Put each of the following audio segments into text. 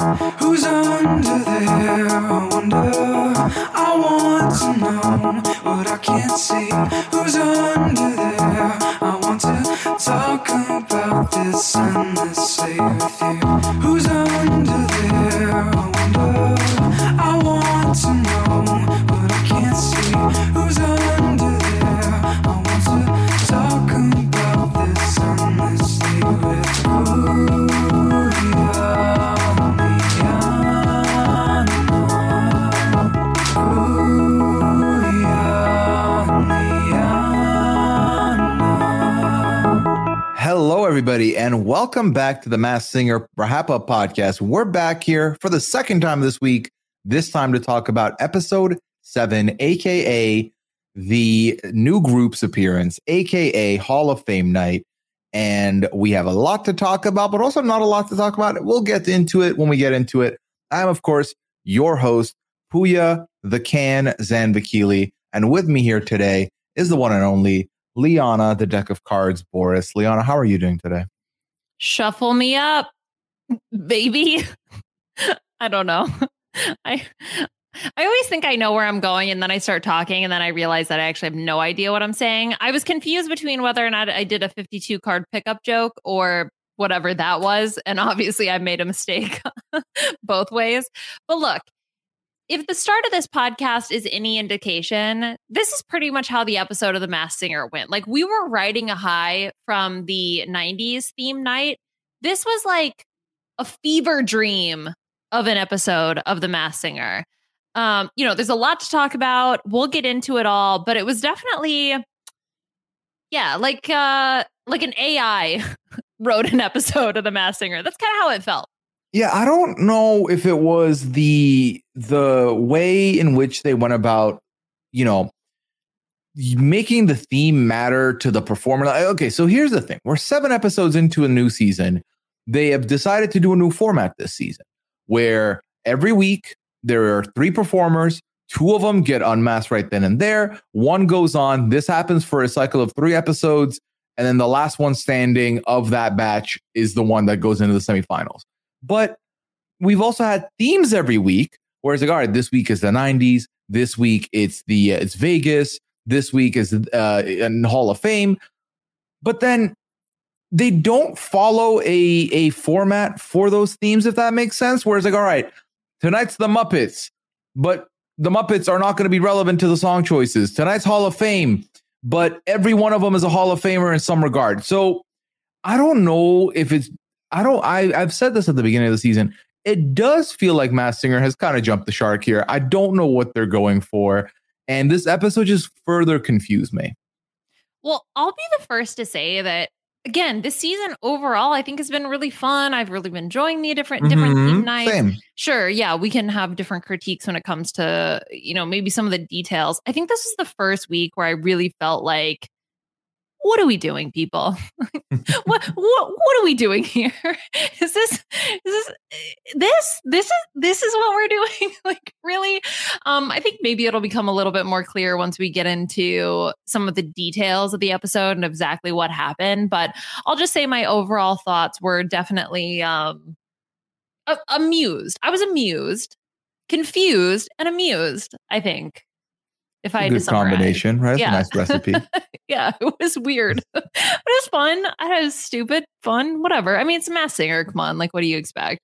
Who's under there? I wonder. I want to know what I can't see. Who's under there? I want to talk about this endlessly with you. Who's under there? I wonder. I want to know what I can't see. Everybody, and welcome back to the Masked Singer RHAP-Up podcast. We're back here for the second time this week, this time to talk about episode seven, aka the new group's appearance, aka Hall of Fame night. And we have a lot to talk about, but also not a lot to talk about. We'll get into it when we get into it. I'm, of course, your host, Puya the Can Zanvakili. And with me here today is the one and only Liana, the deck of cards, Boris. Liana, how are you doing today? Shuffle me up, baby. I don't know. I I always think I know where I'm going and then I start talking and then I realize that I actually have no idea what I'm saying. I was confused between whether or not I did a 52 card pickup joke or whatever that was and obviously I made a mistake both ways. But look, if the start of this podcast is any indication, this is pretty much how the episode of The Masked Singer went. Like we were riding a high from the 90s theme night. This was like a fever dream of an episode of The Masked Singer. Um, you know, there's a lot to talk about. We'll get into it all, but it was definitely yeah, like uh like an AI wrote an episode of The Masked Singer. That's kind of how it felt. Yeah, I don't know if it was the the way in which they went about, you know, making the theme matter to the performer. Okay, so here's the thing: we're seven episodes into a new season. They have decided to do a new format this season, where every week there are three performers. Two of them get unmasked right then and there. One goes on. This happens for a cycle of three episodes, and then the last one standing of that batch is the one that goes into the semifinals. But we've also had themes every week. Whereas like, all right, this week is the '90s. This week it's the uh, it's Vegas. This week is uh, in Hall of Fame. But then they don't follow a a format for those themes, if that makes sense. Whereas like, all right, tonight's the Muppets, but the Muppets are not going to be relevant to the song choices. Tonight's Hall of Fame, but every one of them is a Hall of Famer in some regard. So I don't know if it's I don't I I've said this at the beginning of the season. it does feel like Masked Singer has kind of jumped the shark here. I don't know what they're going for. And this episode just further confused me. Well, I'll be the first to say that again, this season overall, I think has been really fun. I've really been enjoying the different different Mhm. theme nights. Same. Sure, yeah, we can have different critiques when it comes to you know maybe some of the details. I think this is the first week where I really felt like, what are we doing, people? what what what are we doing here? Is this is this this this is this is what we're doing? like really? Um, I think maybe it'll become a little bit more clear once we get into some of the details of the episode and exactly what happened. But I'll just say my overall thoughts were definitely um amused. I was amused, confused, and amused. I think. If I Good combination, right? Yeah. a nice recipe. Yeah, it was weird, but it was fun. It was stupid, fun, whatever. I mean, it's a Masked Singer. Come on, like, what do you expect?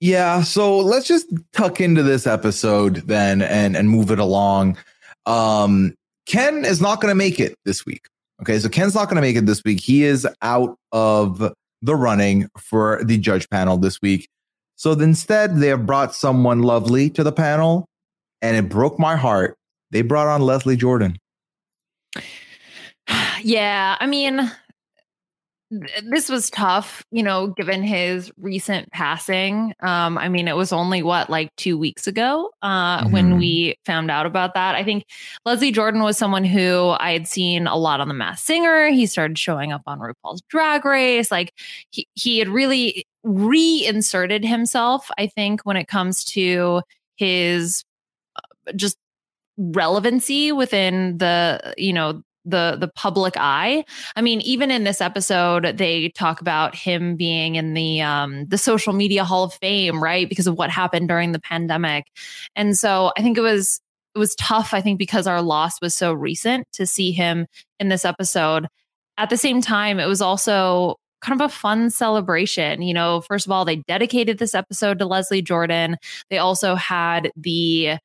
Yeah, so let's just tuck into this episode then and and move it along. Um Ken is not going to make it this week. Okay, so Ken's not going to make it this week. He is out of the running for the judge panel this week. So instead, they have brought someone lovely to the panel, and it broke my heart. They brought on Leslie Jordan. Yeah, I mean, this was tough, you know, given his recent passing. Um, I mean, it was only what, like two weeks ago uh, when Mhm. we found out about that. I think Leslie Jordan was someone who I had seen a lot on The Masked Singer. He started showing up on RuPaul's Drag Race. Like, he, he had really reinserted himself, I think, when it comes to his uh, just relevancy within the, you know, the the public eye. I mean, even in this episode, they talk about him being in the um the social media hall of fame, right? Because of what happened during the pandemic. And so I think it was it was tough, I think, because our loss was so recent to see him in this episode. At the same time, it was also kind of a fun celebration. You know, first of all, they dedicated this episode to Leslie Jordan. They also had the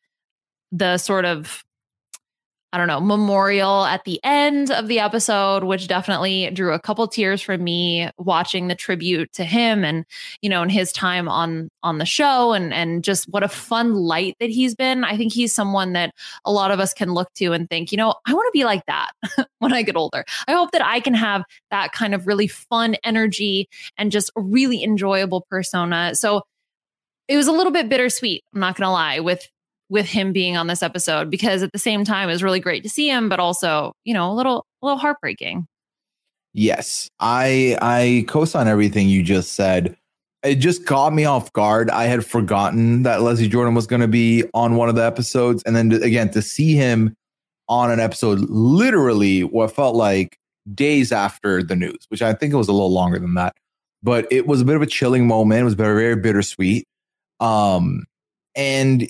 the sort of I don't know, memorial at the end of the episode, which definitely drew a couple tears from me watching the tribute to him and, you know, and his time on on the show and and just what a fun light that he's been. I think he's someone that a lot of us can look to and think, you know, I want to be like that when I get older. I hope that I can have that kind of really fun energy and just really enjoyable persona. So it was a little bit bittersweet, I'm not gonna lie, with with him being on this episode because at the same time it was really great to see him, but also, you know, a little a little heartbreaking. Yes, I I co-sign everything you just said. It just caught me off guard. I had forgotten that Leslie Jordan was going to be on one of the episodes, and then to- again to see him on an episode, literally what felt like days after the news, which I think it was a little longer than that, but it was a bit of a chilling moment. It was very very bittersweet, um, and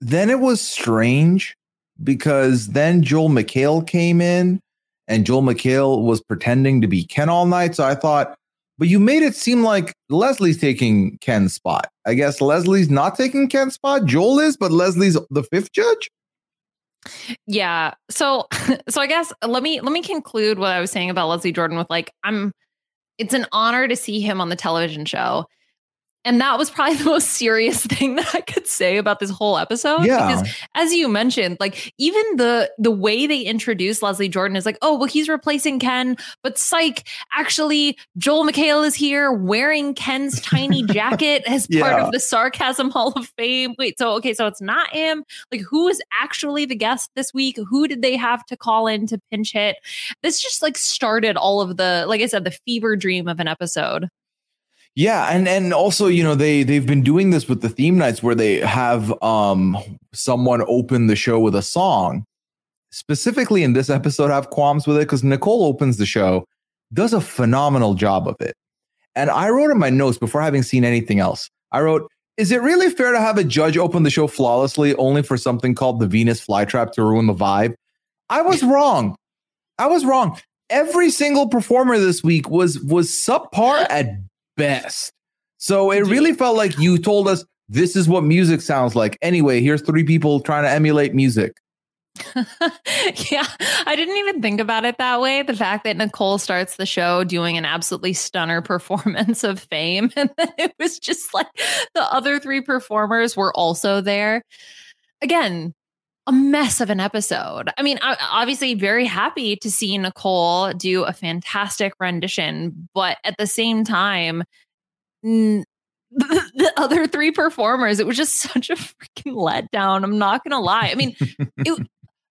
then it was strange because then Joel McHale came in and Joel McHale was pretending to be Ken all night. So I thought, but you made it seem like Leslie's taking Ken's spot. I guess Leslie's not taking Ken's spot. Joel is, but Leslie's the fifth judge. Yeah. So so I guess let me let me conclude what I was saying about Leslie Jordan with like I'm it's an honor to see him on the television show. And that was probably the most serious thing that I could say about this whole episode. Yeah. Because as you mentioned, like even the the way they introduce Leslie Jordan is like, oh, well, he's replacing Ken, but psych, actually, Joel McHale is here wearing Ken's tiny jacket as part of the Sarcasm Hall of Fame. Wait, so okay, so it's not him. Like, who is actually the guest this week? Who did they have to call in to pinch hit? This just like started all of the, like I said, the fever dream of an episode. Yeah, and and also you know they they've been doing this with the theme nights where they have um someone open the show with a song. Specifically in this episode, I have qualms with it because Nicole opens the show, does a phenomenal job of it, and I wrote in my notes before having seen anything else. I wrote, "Is it really fair to have a judge open the show flawlessly only for something called the Venus flytrap to ruin the vibe?" I was wrong. I was wrong. Every single performer this week was was subpar at best. So it really felt like you told us this is what music sounds like. Anyway, here's three people trying to emulate music. yeah, I didn't even think about it that way. The fact that Nicole starts the show doing an absolutely stunner performance of fame, and then it was just like the other three performers were also there. Again, a mess of an episode. I mean, I, obviously, very happy to see Nicole do a fantastic rendition, but at the same time, n- the, the other three performers, it was just such a freaking letdown. I'm not gonna lie. I mean, it,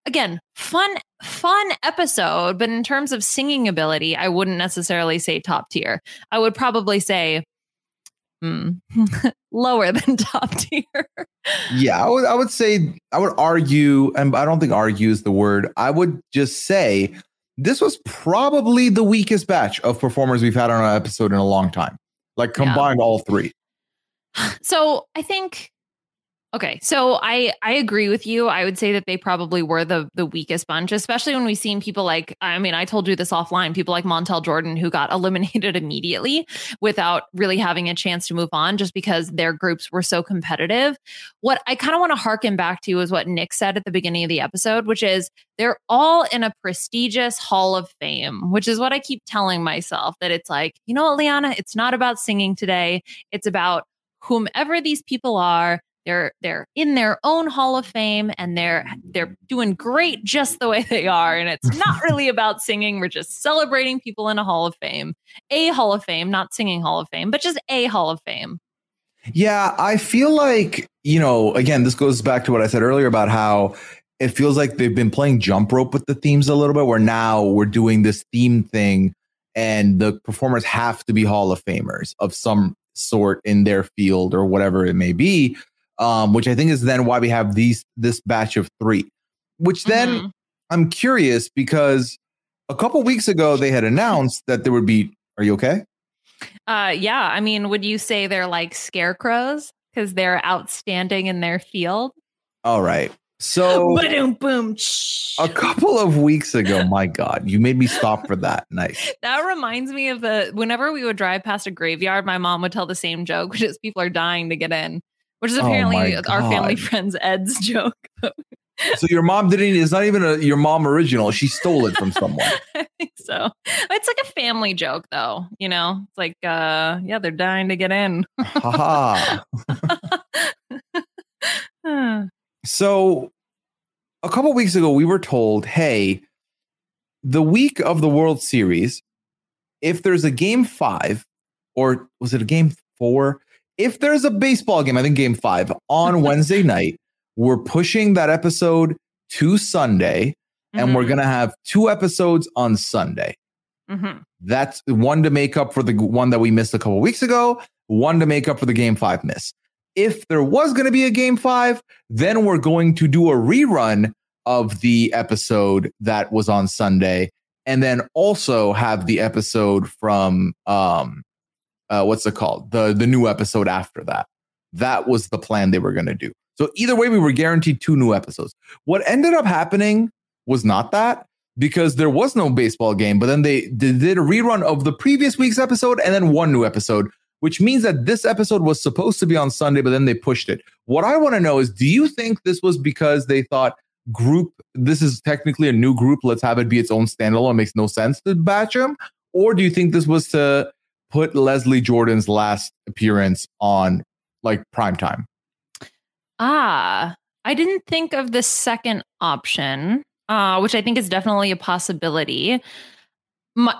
again, fun, fun episode, but in terms of singing ability, I wouldn't necessarily say top tier. I would probably say hmm, lower than top tier. Yeah, I would, I would say, I would argue, and I don't think argue is the word. I would just say this was probably the weakest batch of performers we've had on an episode in a long time. Like combined, yeah. all three. So I think Okay, so I I agree with you. I would say that they probably were the the weakest bunch, especially when we've seen people like I mean, I told you this offline, people like Montel Jordan who got eliminated immediately without really having a chance to move on just because their groups were so competitive. What I kind of want to harken back to is what Nick said at the beginning of the episode, which is they're all in a prestigious hall of fame, which is what I keep telling myself that it's like, you know what, Liana, it's not about singing today. It's about whomever these people are they're they're in their own hall of fame and they're they're mm. doing great just the way they are and it's not really about singing. We're just celebrating people in a hall of fame a hall of fame not singing hall of fame but just a hall of fame. Yeah i feel like you know again this goes back to what i said earlier about how it feels like they've been playing jump rope with the themes a little bit where now we're doing this theme thing and the performers have to be hall of famers of some sort in their field or whatever it may be um, which I think is then why we have these this batch of three. Which then mm-hmm. I'm curious because a couple weeks ago they had announced that there would be. Are you okay? Uh, yeah. I mean, would you say they're like scarecrows because they're outstanding in their field? All right. So boom, boom. A couple of weeks ago, my God, you made me stop for that. Nice. That reminds me of the whenever we would drive past a graveyard, my mom would tell the same joke, which is people are dying to get in which is oh apparently oh our family friend's Ed's joke. so your mom didn't. It's not even a your mom original. She stole it from someone. I think so. It's like a family joke, though. You know, it's like, uh, yeah, they're dying to get in. Ha so, a couple weeks ago, we were told, "Hey, the week of the World Series, if there's a game five, or was it a game four? If there's a baseball game, I think game five on Wednesday night, we're pushing that episode to Sunday and mm-hmm. we're going to have two episodes on Sunday. Mm-hmm. That's one to make up for the one that we missed a couple weeks ago, one to make up for the game five miss. If there was going to be a game five, then we're going to do a rerun of the episode that was on Sunday and then also have the episode from um uh, what's it called? The the new episode after that. That was the plan they were going to do. So either way, we were guaranteed two new episodes. What ended up happening was not that because there was no baseball game, but then they, did a rerun of the previous week's episode and then one new episode, which means that this episode was supposed to be on Sunday, but then they pushed it. What I want to know is do you think this was because they thought group, this is technically a new group, let's have it be its own standalone, it makes no sense to batch them? Or do you think this was to put Leslie Jordan's last appearance on like prime time. Ah, I didn't think of the second option, uh, which I think is definitely a possibility. My,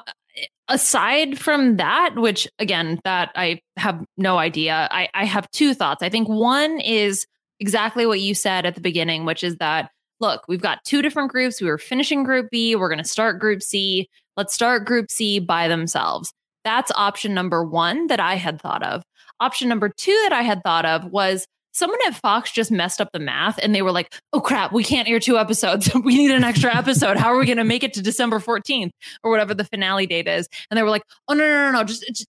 aside from that, which again, that I have no idea, I, I have two thoughts. I think one is exactly what you said at the beginning, which is that look, we've got two different groups. We were finishing Group B. We're going to start Group C. Let's start Group C by themselves. That's option number one that I had thought of. Option number two that I had thought of was someone at Fox just messed up the math and they were like, oh crap, we can't air two episodes. we need an extra episode. How are we going to make it to December 14th or whatever the finale date is? And they were like, oh, no, no, no, no, just, just,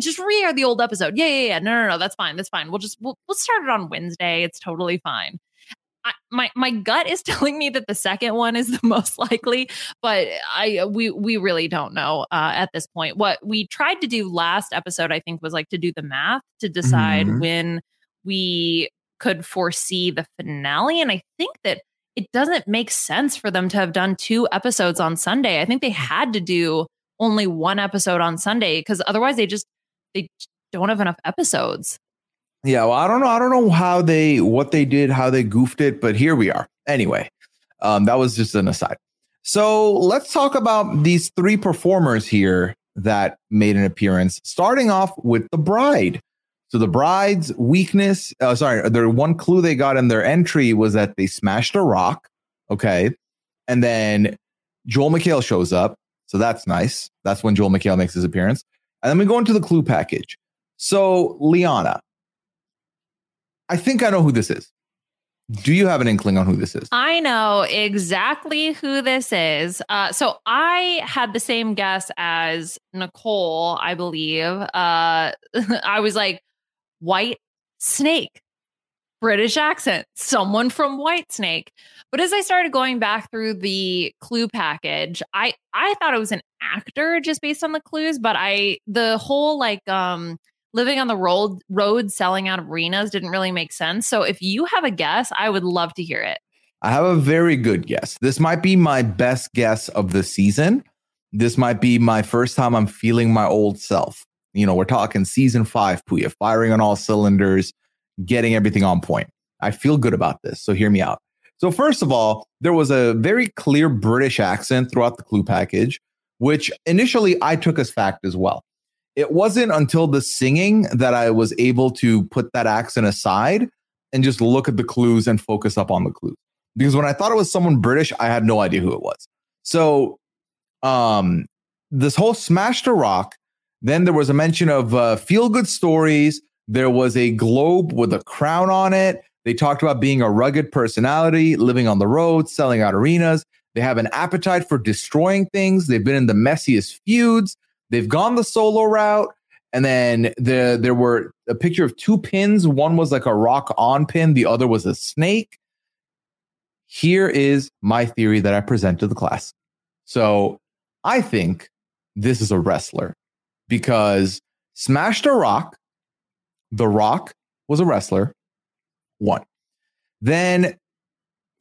just re air the old episode. Yeah, yeah, yeah. No, no, no, that's fine. That's fine. We'll just, we'll, we'll start it on Wednesday. It's totally fine. I, my my gut is telling me that the second one is the most likely, but I we we really don't know uh, at this point. What we tried to do last episode, I think, was like to do the math to decide mm-hmm. when we could foresee the finale, and I think that it doesn't make sense for them to have done two episodes on Sunday. I think they had to do only one episode on Sunday because otherwise they just they don't have enough episodes. Yeah, well, I don't know. I don't know how they what they did, how they goofed it, but here we are. Anyway, um, that was just an aside. So let's talk about these three performers here that made an appearance, starting off with the bride. So the bride's weakness, uh, sorry, the one clue they got in their entry was that they smashed a rock. Okay. And then Joel McHale shows up. So that's nice. That's when Joel McHale makes his appearance. And then we go into the clue package. So, Liana, I think I know who this is. Do you have an inkling on who this is? I know exactly who this is. Uh, so I had the same guess as Nicole, I believe. Uh, I was like, White Snake, British accent, someone from White Snake. But as I started going back through the clue package, I I thought it was an actor just based on the clues, but I the whole like um living on the road road selling out arenas didn't really make sense. So if you have a guess, I would love to hear it. I have a very good guess. This might be my best guess of the season. This might be my first time I'm feeling my old self. You know, we're talking season five, Puya, firing on all cylinders, getting everything on point. I feel good about this. So hear me out. So, first of all, there was a very clear British accent throughout the clue package, which initially I took as fact as well it wasn't until the singing that I was able to put that accent aside and just look at the clues and focus up on the clues. Because when I thought it was someone British, I had no idea who it was. So, um, this whole smash to rock. Then there was a mention of uh, feel good stories. There was a globe with a crown on it. They talked about being a rugged personality, living on the road, selling out arenas. They have an appetite for destroying things. They've been in the messiest feuds. They've gone the solo route. And then the, there were a picture of two pins. One was like a rock on pin, the other was a snake. Here is my theory that I present to the class. So I think this is a wrestler because Smashed a Rock, The Rock was a wrestler. One. Then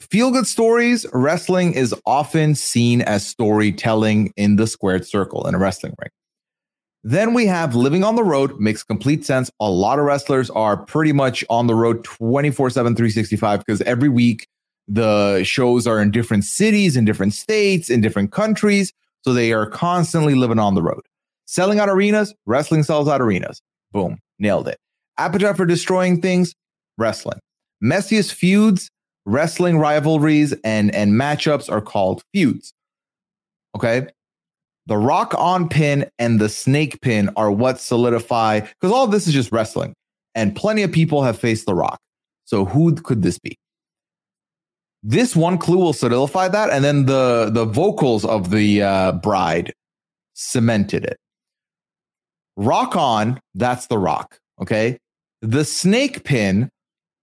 Feel good stories, wrestling is often seen as storytelling in the squared circle in a wrestling ring. Then we have living on the road, makes complete sense. A lot of wrestlers are pretty much on the road 24 7, 365 because every week the shows are in different cities, in different states, in different countries. So they are constantly living on the road. Selling out arenas, wrestling sells out arenas. Boom, nailed it. Appetite for destroying things, wrestling. Messiest feuds, wrestling rivalries, and, and matchups are called feuds. Okay? The rock on pin and the snake pin are what solidify because all this is just wrestling and plenty of people have faced the rock. So who could this be? This one clue will solidify that and then the the vocals of the uh, bride cemented it. Rock on that's the rock okay? The snake pin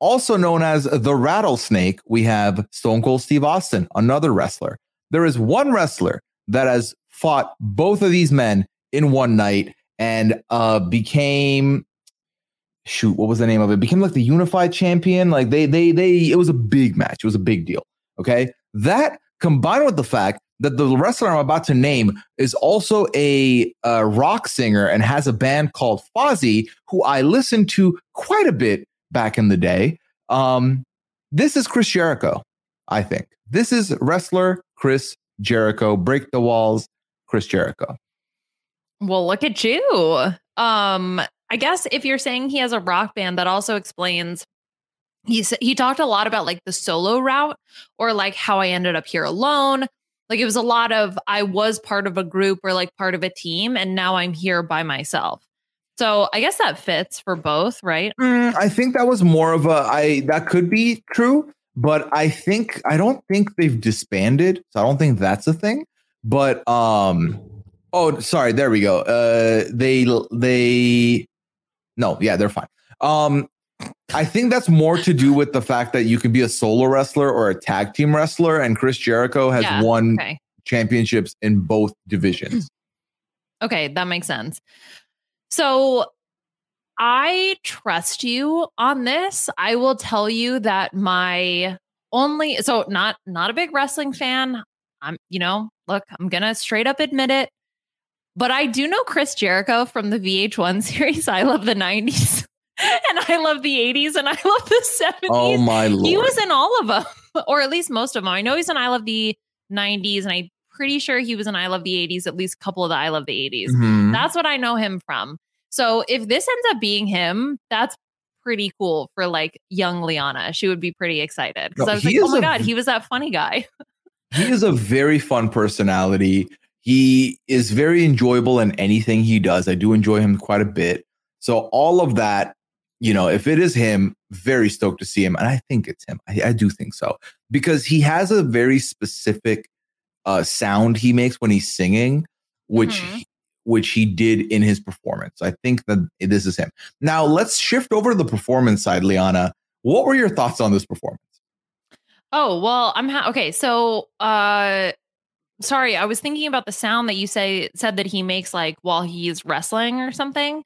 also known as the rattlesnake we have stone cold steve austin another wrestler. There is one wrestler that has fought both of these men in one night and uh, became shoot what was the name of it? Became like the unified champion. Like they they they it was a big match. It was a big deal. Okay? That combined with the fact that the wrestler i'm about to name is also a, a rock singer and has a band called fozzy who i listen to quite a bit back in the day um this is chris jericho i think this is wrestler chris jericho break the walls Chris Jericho. Well, look at you. Um, I guess if you're saying he has a rock band, that also explains he he talked a lot about like the solo route or like how I ended up here alone. Like it was a lot of I was part of a group or like part of a team, and now I'm here by myself. So I guess that fits for both, right? Mm, I think that was more of a I that could be true, but I think I don't think they've disbanded, so I don't think that's a thing. But um oh sorry, there we go. Uh they they no, yeah, they're fine. Um I think that's more to do with the fact that you can be a solo wrestler or a tag team wrestler, and Chris Jericho has yeah, won okay. championships in both divisions. Okay, that makes sense. So I trust you on this. I will tell you that my only so not not a big wrestling fan. I'm, you know, look, I'm gonna straight up admit it. But I do know Chris Jericho from the VH1 series. I love the 90s and I love the 80s and I love the 70s. Oh my lord. He was in all of them, or at least most of them. I know he's in I love the 90s, and I'm pretty sure he was in I love the 80s, at least a couple of the I love the 80s. Mhm. That's what I know him from. So if this ends up being him, that's pretty cool for like young Liana. She would be pretty excited because No, I was like, oh my a god, he was that funny guy. he is a very fun personality. He is very enjoyable in anything he does. I do enjoy him quite a bit. So all of that, you know, if it is him, very stoked to see him, and I think it's him. I, I do think so because he has a very specific uh, sound he makes when he's singing, which Mhm. which he did in his performance. I think that this is him. Now let's shift over to the performance side, Liana. What were your thoughts on this performance? Oh, well, I'm ha- okay. So, uh, sorry, I was thinking about the sound that you say said that he makes like while he's wrestling or something.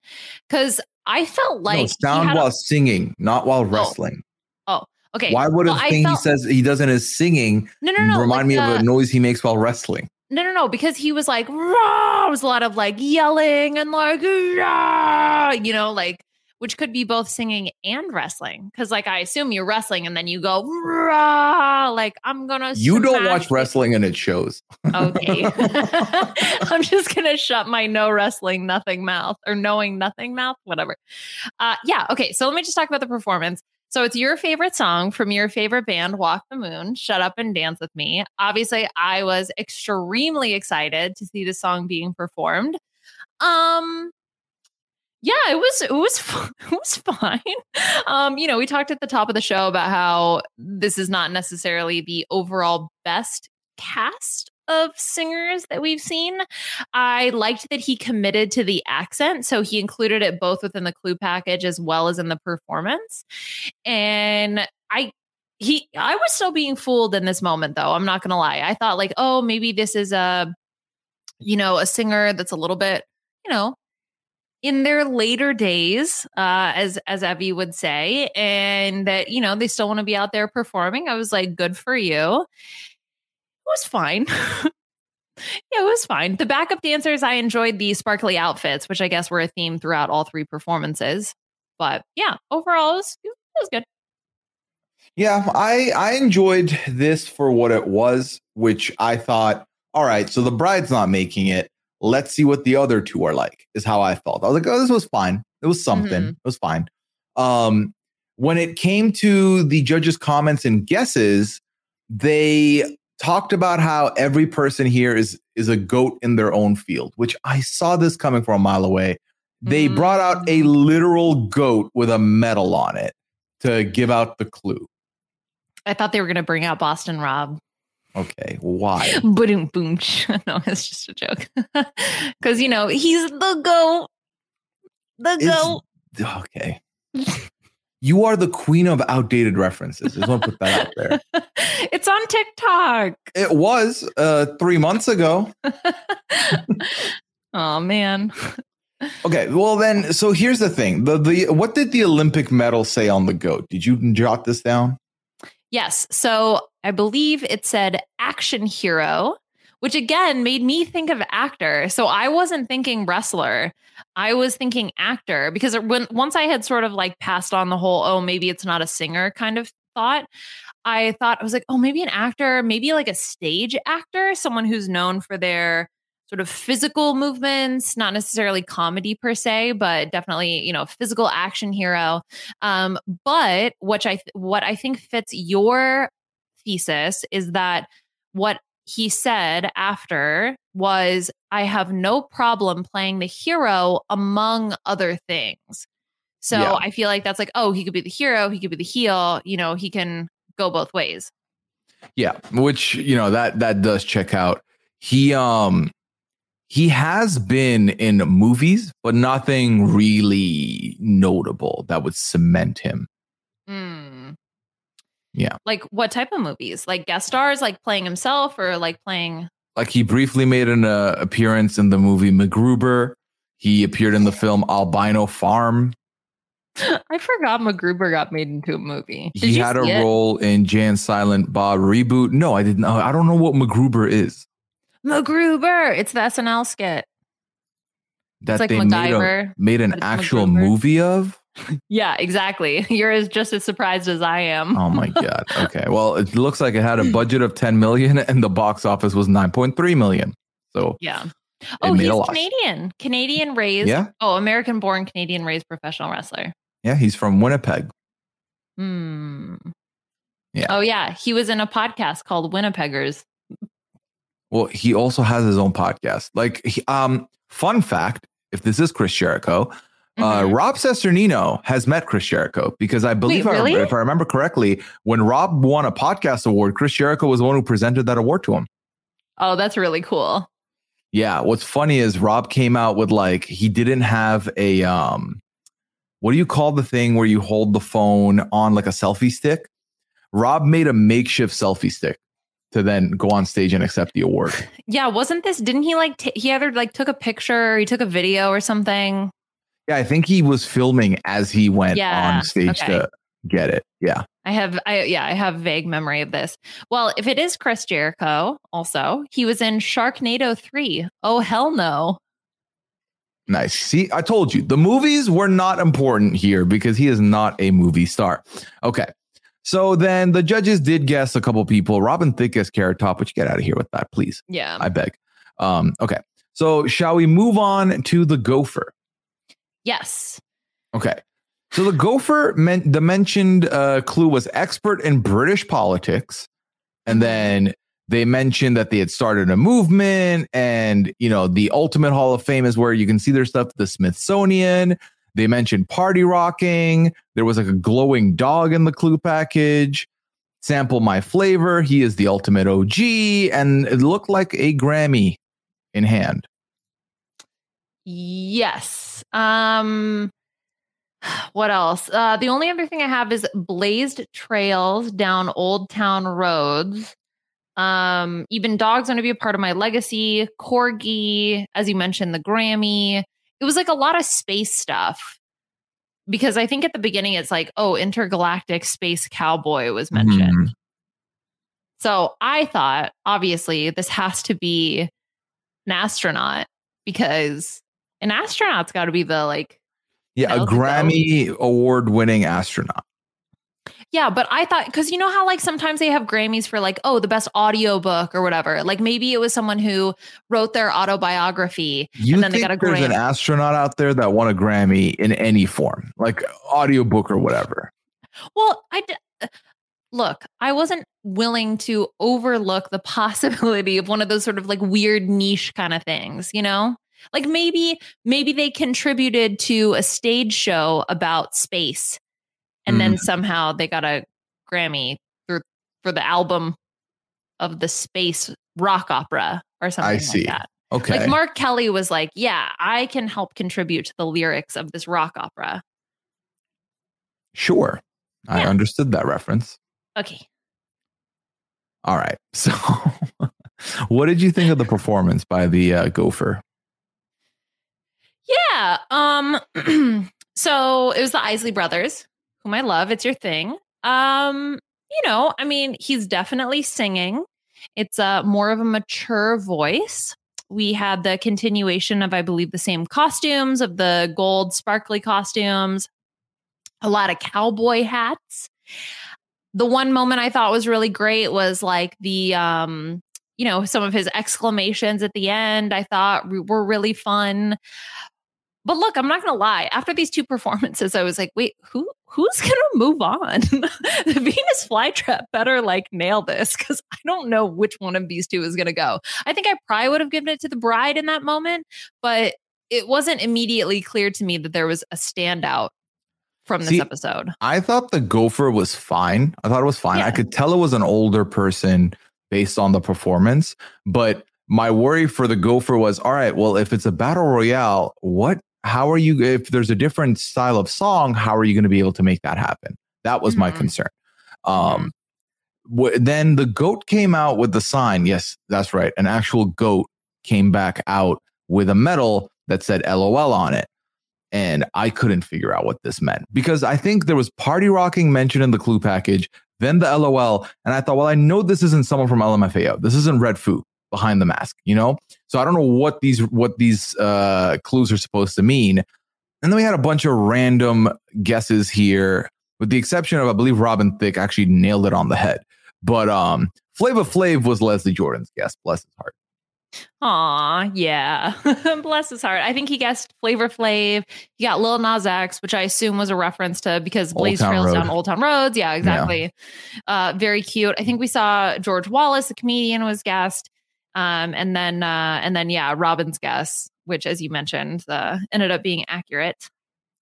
Cause I felt like no, he sound had a- while singing, not while wrestling. oh, okay. Why would a Well, I thing he felt- says he does in his singing No, no, no. remind like me of a noise he makes while wrestling? No, no, no, because he was like, Rah! it was a lot of like yelling and like, Rah! you know, like, which could be both singing and wrestling. Cause like, I assume you're wrestling and then you go, Rah! like, I'm gonna. You don't watch you." wrestling and it shows. Okay. I'm just to shut my no wrestling nothing mouth or knowing nothing mouth, whatever. Uh, yeah. Okay. So let me just talk about the performance. So it's your favorite song from your favorite band, Walk the Moon, Shut Up and Dance with Me. Obviously, I was extremely excited to see the song being performed. Um, yeah, it was it was it was fine. Um, you know, we talked at the top of the show about how this is not necessarily the overall best cast of singers that we've seen. I liked that he committed to the accent, so he included it both within the clue package as well as in the performance. And I he I was still being fooled in this moment though. I'm not to lie. I thought like, "Oh, maybe this is a you know, a singer that's a little bit, you know, in their later days, uh, as as Evie would say, and that you know they still want to be out there performing. I was like, good for you. It was fine. yeah, it was fine. The backup dancers, I enjoyed the sparkly outfits, which I guess were a theme throughout all three performances. But yeah, overall, it was, it was good. Yeah, I I enjoyed this for what it was, which I thought, all right, so the bride's not making it. Let's see what the other two are like, is how I felt. I was like, oh, this was fine. It was something. Mhm. It was fine. Um, when it came to the judges' comments and guesses, they talked about how every person here is is a goat in their own field, which I saw this coming from a mile away. They mm. brought out a literal goat with a medal on it to give out the clue. I thought they were going to bring out Boston Rob. Okay, why? Boom, boom. No, it's just a joke. Because, you know, he's the goat. The It's- goat. Okay. You are the queen of outdated references. I just want to put that out there. it's on TikTok. It was uh three months ago. Oh, man. Okay, well then, so here's the thing. The the what did the Olympic medal say on the goat? Did you jot this down? Yes. So I believe it said action hero, which again made me think of actor. So I wasn't thinking wrestler. I was thinking actor because when once I had sort of like passed on the whole, oh, maybe it's not a singer kind of thought, I thought I was like, oh, maybe an actor, maybe like a stage actor, someone who's known for their sort of physical movements, not necessarily comedy per se, but definitely, you know, physical action hero. Um, but what I what I think fits your thesis is that what he said after was I have no problem playing the hero among other things. So Yeah. I feel like that's like, oh, he could be the hero, he could be the heel, you know, he can go both ways. Yeah, which you know that that does check out. He um he has been in movies, but nothing really notable that would cement him. Yeah. Like what type of movies? Like guest stars, like playing himself or like playing Like he briefly made an uh, appearance in the movie MacGruber. He appeared in the film Albino Farm. I forgot MacGruber got made into a movie. Did he had a it? role in Jay and Silent Bob reboot. No, I didn't. I don't know what MacGruber is. MacGruber. It's the SNL skit. That like they made, a, made an actual MacGruber. movie of. Yeah, exactly. You're as just as surprised as I am. Oh my god. Okay. Well, it looks like it had a budget of 10 million and the box office was 9.3 million. So Yeah. Oh, made he's a loss. Canadian. Canadian raised. Yeah. Oh, American born Canadian raised professional wrestler. yeah, he's from Winnipeg. Hmm. Yeah. Oh, yeah. He was in a podcast called Winnipeggers. Well, he also has his own podcast. Like, he, um, fun fact: if this is Chris Jericho, uh, Mhm. Rob Cesternino has met Chris Jericho because I believe, I- really? if I remember correctly, when Rob won a podcast award, Chris Jericho was the one who presented that award to him. Oh, that's really cool. Yeah. What's funny is Rob came out with like he didn't have a um, what do you call the thing where you hold the phone on like a selfie stick? Rob made a makeshift selfie stick to then go on stage and accept the award. Yeah, wasn't this? Didn't he like? T- he either like took a picture, or he took a video, or something. Yeah, I think he was filming as he went Yeah, on stage okay. to get it. Yeah. I have, I yeah, I have vague memory of this. Well, if it is Chris Jericho, also he was in Sharknado three. Oh hell no! Nice. See, I told you the movies were not important here because he is not a movie star. Okay. So then the judges did guess a couple people. Robin Thicke guessed Carrot Top, you get out of here with that, please. Yeah, I beg. Um, okay. So shall we move on to the gopher? Yes, Okay. So the gopher meant the mentioned uh, clue was expert in British politics, and then they mentioned that they had started a movement, and you know the Ultimate Hall of Fame is where you can see their stuff. The Smithsonian. They mentioned party rocking. There was like a glowing dog in the clue package. Sample my flavor. He is the ultimate OG, and it looked like a Grammy in hand. Yes. Um, what else? Uh, the only other thing I have is blazed trails down old town roads. Um, even dogs want to be a part of my legacy. Corgi, as you mentioned, the Grammy. It was like a lot of space stuff. Because I think at the beginning it's like, oh, intergalactic space cowboy was mentioned. Mhm. So I thought, obviously, this has to be an astronaut because an astronaut's got to be the like, Yeah, a Nailed it, though. Grammy award winning astronaut. yeah. But I thought, because you know how like sometimes they have Grammys for like, oh, the best audiobook or whatever. Like maybe it was someone who wrote their autobiography You and then they got a there's an astronaut out there that won a Grammy in any form, like audiobook or whatever? Well, I d- uh, look, I wasn't willing to overlook the possibility of one of those sort of like weird niche kind of things, you know? Like maybe maybe they contributed to a stage show about space and then somehow they got a Grammy for for the album of the space rock opera or something I see. like that. Okay. Like Mark Kelly was like, "Yeah, I can help contribute to the lyrics of this rock opera." sure. I understood that reference. Okay. All right. So, what did you think of the performance by the uh, Gopher? Yeah. Um so it was the Isley brothers, whom I love. It's your thing. Um, you know, I mean, he's definitely singing. It's a more of a mature voice. We had the continuation of, I believe, the same costumes of the gold sparkly costumes, a lot of cowboy hats. The one moment I thought was really great was like the um, you know, some of his exclamations at the end I thought re- were really fun. But look, I'm not gonna lie. After these two performances, I was like, wait, who who's gonna move on? the Venus flytrap better like nail this because I don't know which one of these two is gonna go. I think I probably would have given it to the bride in that moment, but it wasn't immediately clear to me that there was a standout from this See, episode. I thought the Gopher was fine. I thought it was fine. I could tell it was an older person based on the performance, but my worry for the Gopher was all right, well, if it's a battle royale, what how are you if there's a different style of song, how are you going to be able to make that happen? That was my Mhm. concern. Um then the goat came out with the sign. Yes, that's right. An actual goat came back out with a medal that said LOL on it. and I couldn't figure out what this meant because I think there was party rocking mentioned in the clue package, then the LOL, and I thought, well, I know this isn't someone from LMFAO. This isn't Redfoo behind the mask, you know. So I don't know what these what these uh, clues are supposed to mean. And then we had a bunch of random guesses here, with the exception of I believe Robin Thicke actually nailed it on the head. But um, Flavor Flav was Leslie Jordan's guess. Bless his heart. Aw, yeah. Bless his heart. I think he guessed Flavor Flav. He got Lil Nas X, which I assume was a reference to because Blaze Trails Road. down Old Town Roads. Yeah, exactly. Uh, very cute. I think we saw George Wallace, the comedian, was guessed. Um, and then uh, and then yeah, Robin's guess, which as you mentioned, uh, ended up being accurate.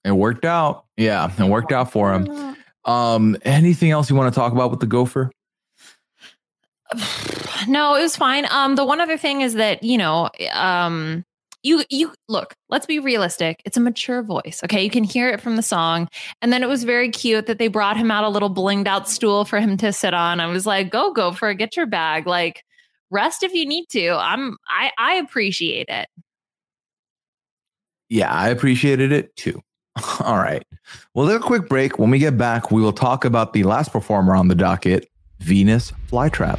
It worked out. Yeah, it worked out for him. Um, anything else you want to talk about with the gopher? no, it was fine. Um, the one other thing is that you know, um, you you look. Let's be realistic. It's a mature voice. Okay, you can hear it from the song, and then it was very cute that they brought him out a little blinged out stool for him to sit on. I was like, go go for it. Get your bag. Like rest if you need to. I'm I I appreciate it. Yeah, I appreciated it too. All right. We'll take a quick break. When we get back, we will talk about the last performer on the docket, Venus Flytrap.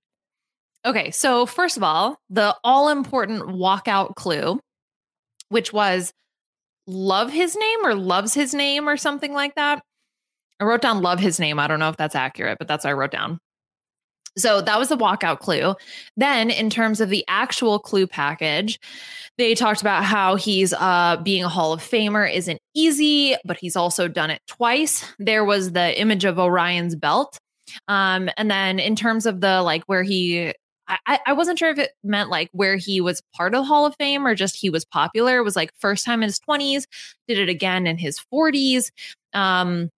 Okay, so first of all, the all important walkout clue, which was love his name or loves his name or something like that. I wrote down love his name. I don't know if that's accurate, but that's what I wrote down. So that was the walkout clue. Then, in terms of the actual clue package, they talked about how he's uh, being a Hall of Famer isn't easy, but he's also done it twice. There was the image of Orion's belt. Um, and then in terms of the like where he I, I wasn't sure if it meant like where he was part of the Hall of Fame or just he was popular. It was like first time in his 20s, did it again in his 40s. Um,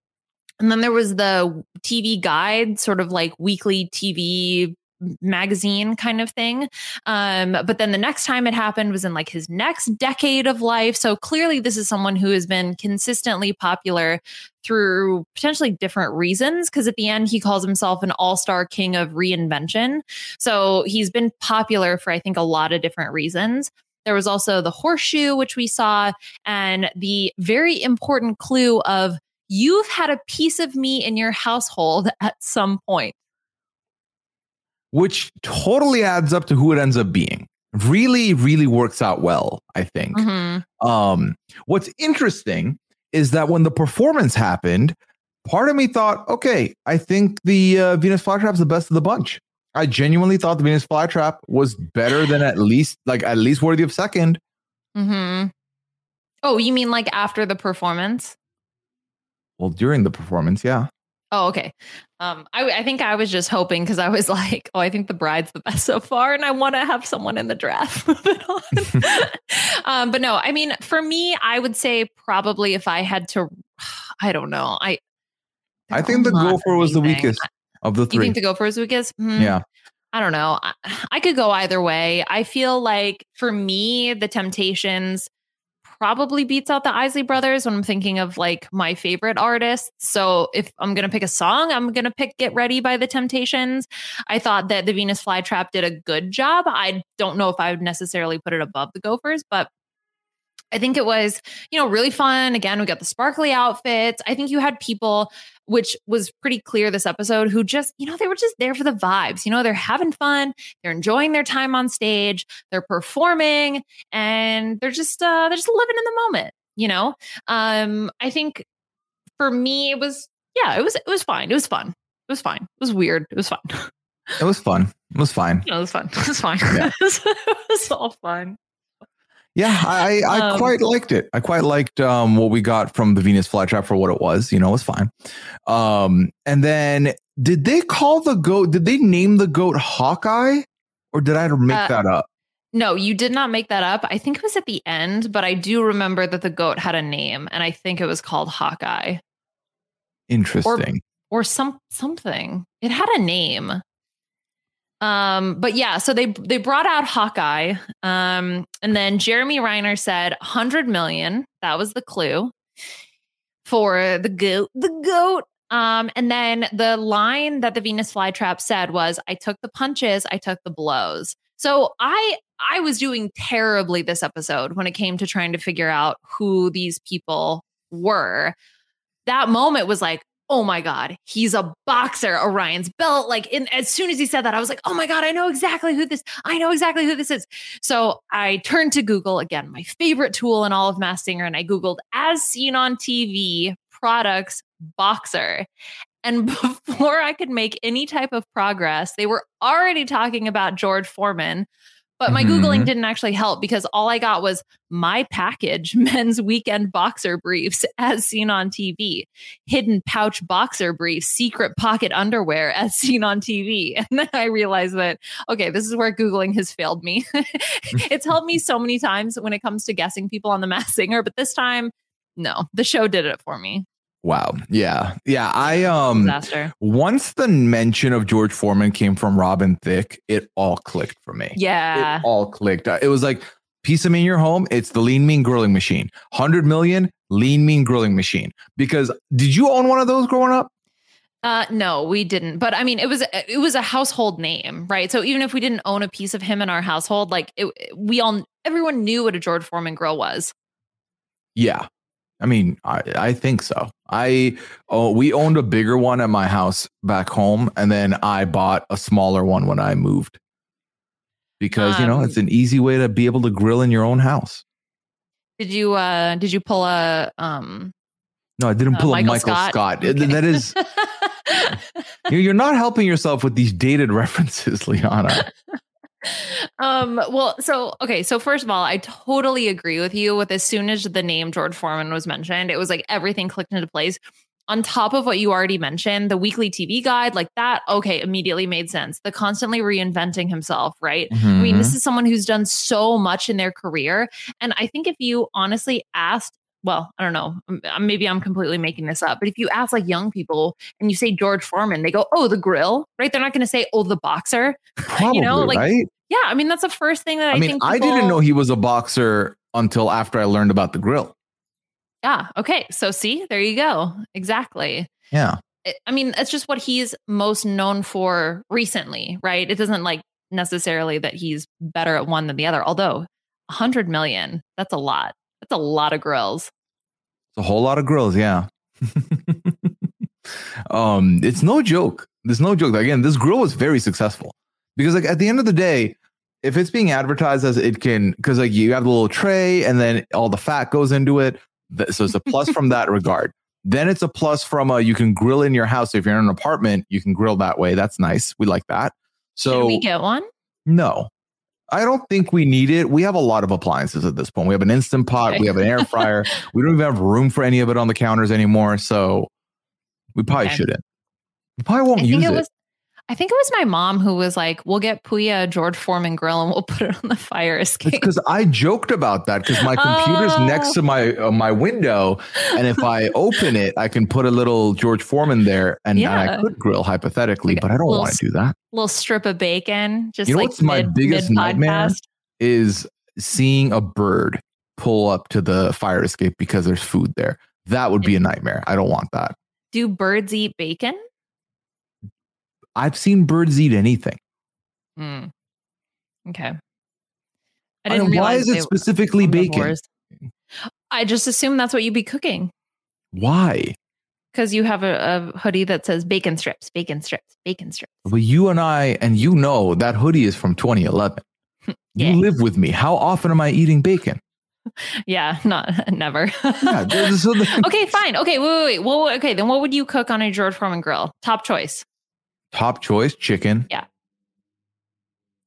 and then there was the TV guide, sort of like weekly TV magazine kind of thing. Um, but then the next time it happened was in like his next decade of life. So clearly, this is someone who has been consistently popular through potentially different reasons. Because at the end, he calls himself an all star king of reinvention. So he's been popular for, I think, a lot of different reasons. There was also the horseshoe, which we saw, and the very important clue of you've had a piece of me in your household at some point which totally adds up to who it ends up being. Really, really works out well, I think. Mm-hmm. Um, what's interesting is that when the performance happened, part of me thought, okay, I think the uh, Venus flytrap is the best of the bunch. I genuinely thought the Venus flytrap was better than at least like at least worthy of second. Mm-hmm. Oh, you mean like after the performance? Well, during the performance, yeah. Oh, okay. Um, I, I think I was just hoping because I was like, oh, I think the bride's the best so far, and I want to have someone in the draft move it on. um, but no, I mean, for me, I would say probably if I had to, I don't know. I I think the gopher was the weakest of the three. you think the gopher is weakest? Hmm. yeah. I don't know. I, I could go either way. I feel like for me, the Temptations probably beats out the Isley Brothers when I'm thinking of like my favorite artists. So if I'm going to pick a song, I'm going to pick Get Ready by the Temptations. I thought that the Venus Flytrap did a good job. I don't know if I would necessarily put it above the Gophers, but I think it was, you know, really fun. Again, we got the sparkly outfits. I think you had people, which was pretty clear this episode, who just, you know, they were just there for the vibes. You know, they're having fun, they're enjoying their time on stage, they're performing, and they're just uh they're just living in the moment, you know? Um, I think for me, it was yeah, it was it was fine. It was fun. It was fine. It was weird. It was fun. It was fun. It was fine. It was fun. It was fine. Yeah. it was all fun. Yeah, I I Um, quite liked it. I quite liked um what we got from the Venus flytrap for what it was. You know, it was fine. Um, and then did they call the goat? Did they name the goat Hawkeye, or did I make Uh, that up? No, you did not make that up. I think it was at the end, but I do remember that the goat had a name, and I think it was called Hawkeye Interesting. or some something. It had a name. Um, but yeah, so they they brought out Hawkeye, um, and then Jeremy Renner said 100 million. That was the clue for the goat. The goat. Um, and then the line that the Venus flytrap said was, "I took the punches, I took the blows." So I I was doing terribly this episode when it came to trying to figure out who these people were. That moment was like, oh my god, he's a boxer. Orion's belt. Like, in, as soon as he said that, I was like, oh my god, I know exactly who this. I know exactly who this is. So I turned to Google again, my favorite tool in all of Masked Singer, and I googled as seen on TV products boxer. And before I could make any type of progress, they were already talking about George Foreman. But my Googling Mhm. didn't actually help because all I got was my package men's weekend boxer briefs as seen on TV, hidden pouch boxer briefs, secret pocket underwear as seen on TV. And then I realized that, okay, this is where Googling has failed me. it's helped me so many times when it comes to guessing people on the Masked Singer, but this time, no, the show did it for me. Wow. Yeah. Yeah. I um Disaster. once the mention of George Foreman came from Robin Thicke, it all clicked for me. Yeah. It all clicked. It was like piece of me in your home, it's the lean mean grilling machine. 100 million lean mean grilling machine. Because did you own one of those growing up? Uh, no, we didn't. But I mean, it was it was a household name, right? So even if we didn't own a piece of him in our household, like it, we all everyone knew what a George Foreman grill was. Yeah. I mean, I, I think so. I oh we owned a bigger one at my house back home, and then I bought a smaller one when I moved. Because you know, Um, it's an easy way to be able to grill in your own house. Did you uh did you pull a um No, I didn't Uh, pull a Michael Michael Scott? Scott. It- That is you're not helping yourself with these dated references, Liana. Um well so okay so first of all i totally agree with you with as soon as the name george foreman was mentioned it was like everything clicked into place on top of what you already mentioned the weekly tv guide like that okay immediately made sense the constantly reinventing himself right i mean this Mhm. is someone who's done so much in their career and i think if you honestly asked well, I don't know. Maybe I'm completely making this up, but if you ask like young people and you say George Foreman, they go, "Oh, the grill," right? They're not going to say, "Oh, the boxer." Probably, you know, like right? Yeah. I mean, that's the first thing that I, I mean, think. I didn't know he was a boxer until after I learned about the grill. Yeah. Okay. So see, there you go. Exactly. Yeah. It- I mean, it's just what he's most known for recently, right? It doesn't like necessarily that he's better at one than the other. Although, a hundred million, that's a lot. That's a lot of grills. It's a whole lot of grills, yeah. um, it's no joke. There's no joke. Again, this grill was very successful because, like, at the end of the day, if it's being advertised as it can, because like you have the little tray and then all the fat goes into it, so it's a plus from that regard. Then it's a plus from a you can grill in your house. so If you're in an apartment, you can grill that way. That's nice. We like that. So Should we get one? no, I don't think we need it. We have a lot of appliances at this point. We have an instant pot, we have an air fryer. we don't even have room for any of it on the counters anymore. So we probably Okay. shouldn't. We probably won't I use it. it was. I think it was my mom who was like, "We'll get Puya a George Foreman grill and we'll put it on the fire escape." because I joked about that because my computer's Oh. next to my uh, my window, and if I open it, I can put a little George Foreman there, and, and I could grill hypothetically, but I don't want to do that. Little strip of bacon, just you know like what's my biggest nightmare is seeing a bird pull up to the fire escape because there's food there. That would be a nightmare. I don't want that. Do birds eat bacon? I've seen birds eat anything. Hmm. Okay. I didn't mean, why is it specifically bacon? I just assume that's what you'd be cooking Why? because you have a, a hoodie that says bacon strips, bacon strips, bacon strips. But you and I, and you know that hoodie is from 2011. Yeah. You live with me. How often am I eating bacon? Yeah, not never. Yeah, okay, fine. Okay, wait, wait, wait. Well, okay, then what would you cook on a George Foreman grill? Top choice. Top choice chicken. Yeah.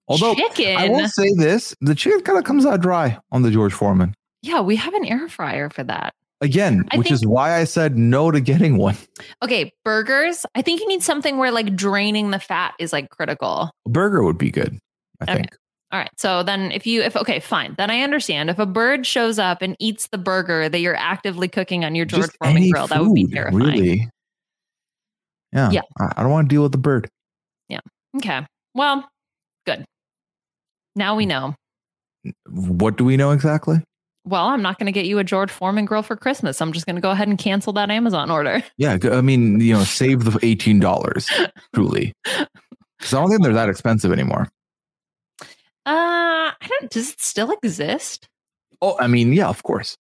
Although Chicken? I will say this, the chicken kind of comes out dry on the George Foreman. Yeah, we have an air fryer for that. Again, I which think- is why I said no to getting one. Okay, burgers. I think you need something where like draining the fat is like critical. A burger would be good, I Okay. think. All right. So then if you if okay, fine. Then I understand. If a bird shows up and eats the burger that you're actively cooking on your George Just Foreman grill, that would be terrifying. Really. Yeah. Yeah. I, don't want to deal with the bird. Yeah. Okay. Well, good. Now we know. What do we know exactly? Well, I'm not going to get you a George Foreman grill for Christmas. I'm just going to go ahead and cancel that Amazon order. Yeah, I mean, you know, save the eighteen dollars. truly, because I don't think they're that expensive anymore. Uh, I don't. Does it still exist? Oh, I mean, yeah, of course.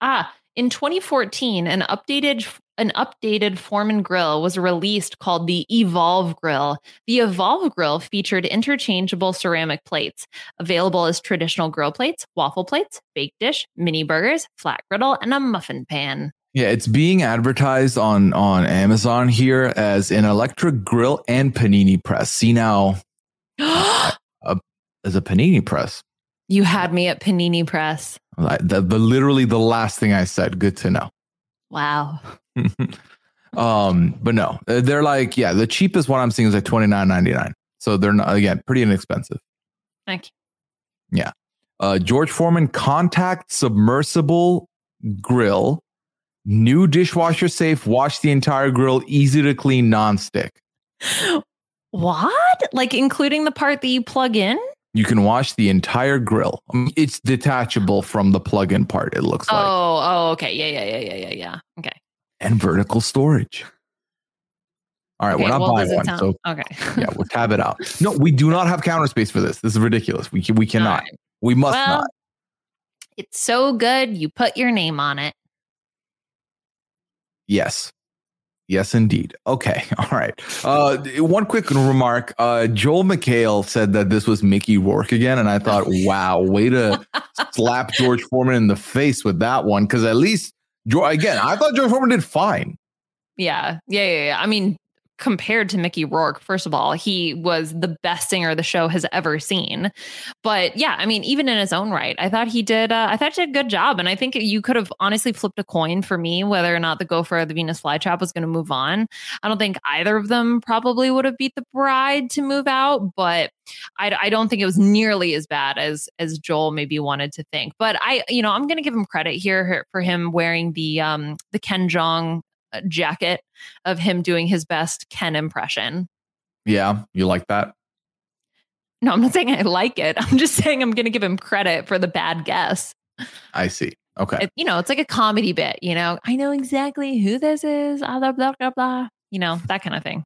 Ah, in 2014, an updated an updated Foreman grill was released called the Evolve Grill. The Evolve Grill featured interchangeable ceramic plates, available as traditional grill plates, waffle plates, baked dish, mini burgers, flat griddle, and a muffin pan. Yeah, it's being advertised on on Amazon here as an electric grill and panini press. See now, a, uh, as a panini press. You had me at Panini Press. Like the, the literally the last thing I said. Good to know. Wow. um, but no, uh, they're like yeah, the cheapest one I'm seeing is like twenty nine ninety nine. So they're not again pretty inexpensive. Thank you. Yeah. Uh, George Foreman contact submersible grill, new dishwasher safe, wash the entire grill, easy to clean, non-stick. What? Like including the part that you plug in? You can wash the entire grill. I mean, it's detachable from the plug-in part. It looks Oh, like, oh, okay. Yeah, yeah, yeah, yeah, yeah, yeah. Okay. And vertical storage. All right, okay, we're not well, buying one, sound- so okay. yeah, we'll tab it out. No, we do not have counter space for this. This is ridiculous. We can, we cannot. We must well, not. It's so good. You put your name on it. Yes. Yes, indeed. Okay. All right. Uh, one quick remark. Uh, Joel McHale said that this was Mickey Rourke again. And I thought, wow, way to slap George Foreman in the face with that one. Cause at least, again, I thought George Foreman did fine. Yeah. Yeah. Yeah. yeah. I mean, compared to Mickey Rourke, first of all, he was the best singer the show has ever seen. But yeah, I mean, even in his own right, I thought he did. Uh, I thought he did a good job, and I think you could have honestly flipped a coin for me whether or not the Gopher or the Venus flytrap was going to move on. I don't think either of them probably would have beat the Bride to move out, but I, I don't think it was nearly as bad as as Joel maybe wanted to think. But I, you know, I'm going to give him credit here for him wearing the um the Ken Jeong jacket of him doing his best Ken impression. Yeah. You like that? No, I'm not saying I like it. I'm just saying I'm going to give him credit for the bad guess. I see. Okay. It, you know, it's like a comedy bit. You know, I know exactly who this is. ah, Blah blah blah blah. You know that kind of thing.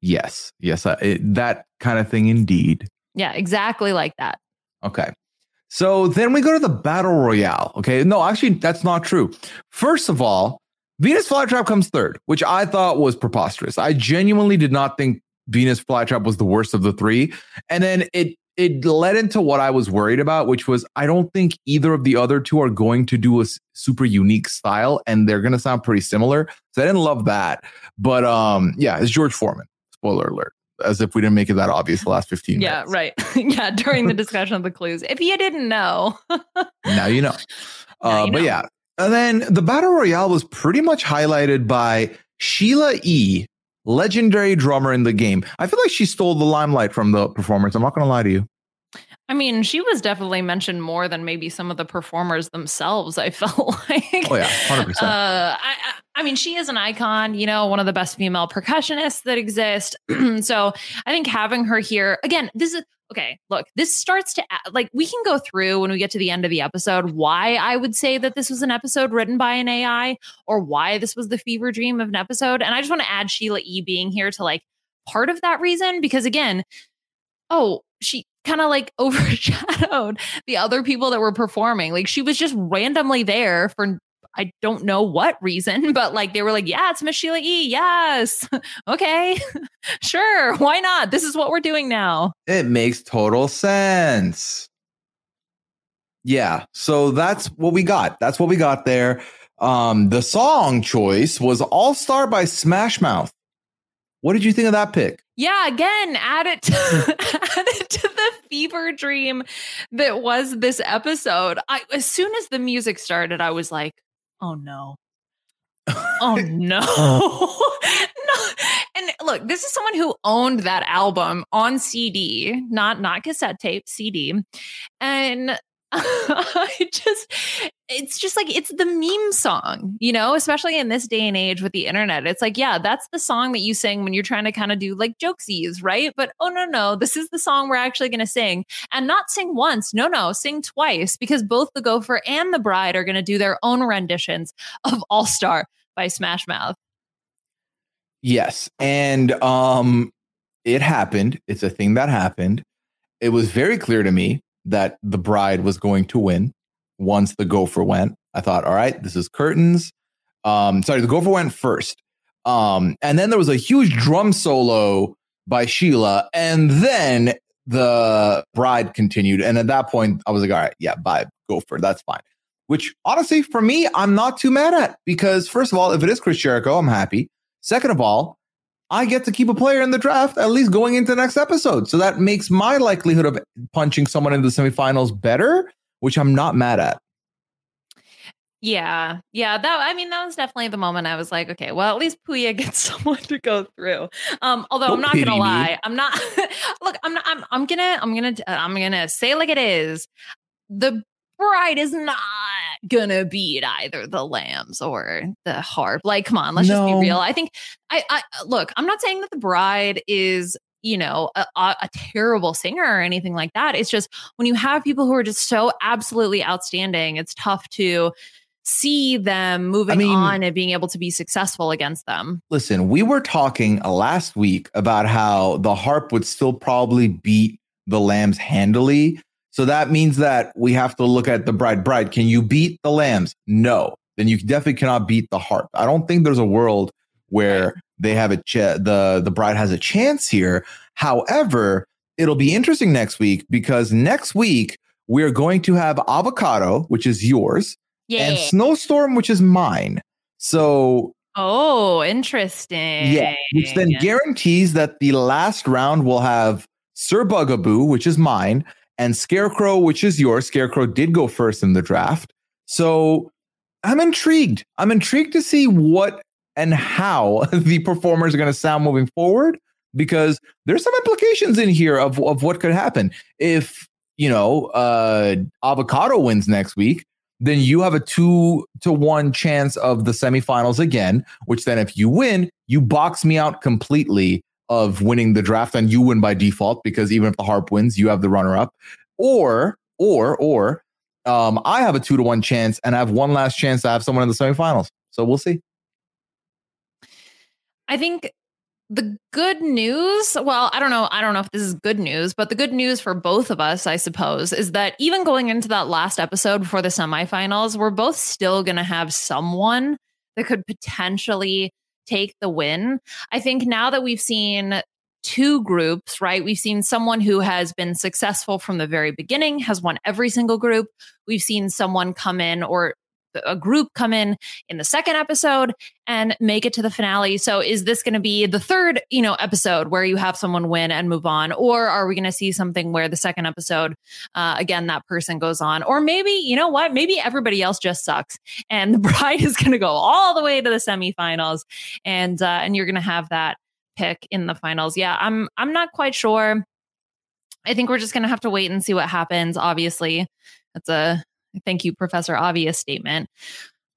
yes. Yes. Uh, it, that kind of thing indeed. Yeah, exactly like that. Okay. So then we go to the battle royale. Okay. No, actually, that's not true. First of all, Venus Flytrap comes third, which I thought was preposterous. I genuinely did not think Venus Flytrap was the worst of the three. And then it it led into what I was worried about, which was I don't think either of the other two are going to do a super unique style, and they're going to sound pretty similar. So I didn't love that. But um, yeah, it's George Foreman. Spoiler alert. As if we didn't make it that obvious the last 15 Yeah, right. yeah, during the discussion of the clues. If you didn't know. now you know. Uh, but yeah, and then the battle royale was pretty much highlighted by Sheila E, legendary drummer in the game. I feel like she stole the limelight from the performance. I'm not going to lie to you. I mean, she was definitely mentioned more than maybe some of the performers themselves. I felt like. Oh yeah, hundred percent. Uh, I, I I mean, she is an icon, you know, one of the best female percussionists that exist. so I think having her here again, this is okay. Look, this starts to like we can go through when we get to the end of the episode why I would say that this was an episode written by an AI or why this was the fever dream of an episode. And I just want to add Sheila E being here to like part of that reason because again, oh, she kind of like overshadowed the other people that were performing. Like she was just randomly there for I don't know what reason, but like they were like, yeah, it's Miss Sheila E. Yes. okay. sure. Why not? This is what we're doing now. It makes total sense. Yeah, so that's what we got. That's what we got there. Um, the song choice was All Star by Smash Mouth. What did you think of that pick? Yeah, again, add it to, add it to the fever dream that was this episode. I as soon as the music started, I was like, oh no. Oh no. no. And look, this is someone who owned that album on CD, not not cassette tape, CD. And I just it's just like it's the meme song, you know, especially in this day and age with the internet. It's like, yeah, that's the song that you sing when you're trying to kind of do like jokesies, right? But oh no, no, this is the song we're actually going to sing and not sing once. No, no, sing twice because both the gopher and the bride are going to do their own renditions of All Star by Smash Mouth. Yes. And um it happened. It's a thing that happened. It was very clear to me that the bride was going to win once the gopher went. I thought, all right, this is curtains. Um sorry, the gopher went first. Um and then there was a huge drum solo by Sheila and then the bride continued and at that point I was like, all right, yeah, bye, gopher, that's fine. Which honestly for me I'm not too mad at because first of all, if it is Chris Jericho, I'm happy. Second of all, I get to keep a player in the draft at least going into the next episode. So that makes my likelihood of punching someone into the semifinals better, which I'm not mad at. Yeah. Yeah. That I mean, that was definitely the moment I was like, okay, well, at least Puya gets someone to go through. Um, although I'm Don't gonna pity me. lie, I'm not look, I'm not I'm I'm gonna I'm gonna I'm gonna say like it is. The bride is not gonna beat either the lambs or the harp. Like, come on, let's just be real. I think I I look, I'm not saying that the bride is you know a, a, terrible singer or anything like that it's just when you have people who are just so absolutely outstanding it's tough to see them moving mean- on and being able to be successful against them Listen, we were talking uh, last week about how the harp would still probably beat the lambs handily. So that means that we have to look at the bride. Bride, can you beat the lambs? No. Then you definitely cannot beat the harp. I don't think there's a world where they have a ch- the the bride has a chance here. However, it'll be interesting next week because next week we're going to have avocado, which is yours, and snowstorm, which is mine. So oh interesting yeah, which then guarantees that the last round will have Sir Bugaboo, which is mine, and Scarecrow, which is yours. Scarecrow did go first in the draft. So I'm intrigued. I'm intrigued to see what and how the performers are going to sound moving forward because there's some implications in here of, of what could happen. If, you know, uh, Avocado wins next week, then you have a two to one chance of the semifinals again, which then if you win, you box me out completely of winning the draft and you win by default because even if the harp wins, you have the runner up. Or, or, or um, I have a two to one chance and I have one last chance to have someone in the semifinals. So we'll see. I think the good news, well, I don't know, I don't know if this is good news, but the good news for both of us, I suppose, is that even going into that last episode before the semifinals, we're both still going to have someone that could potentially take the win. I think now that we've seen two groups, right? We've seen someone who has been successful from the very beginning, has won every single group. We've seen someone come in or a group come in in the second episode and make it to the finale. So is this going to be the third, you know, episode where you have someone win and move on or are we going to see something where the second episode uh, again that person goes on or maybe, you know what, maybe everybody else just sucks and the bride is going to go all the way to the semifinals and uh, and you're going to have that pick in the finals. Yeah, I'm I'm not quite sure. I think we're just going to have to wait and see what happens. Obviously, that's a thank you, Professor Obvious statement.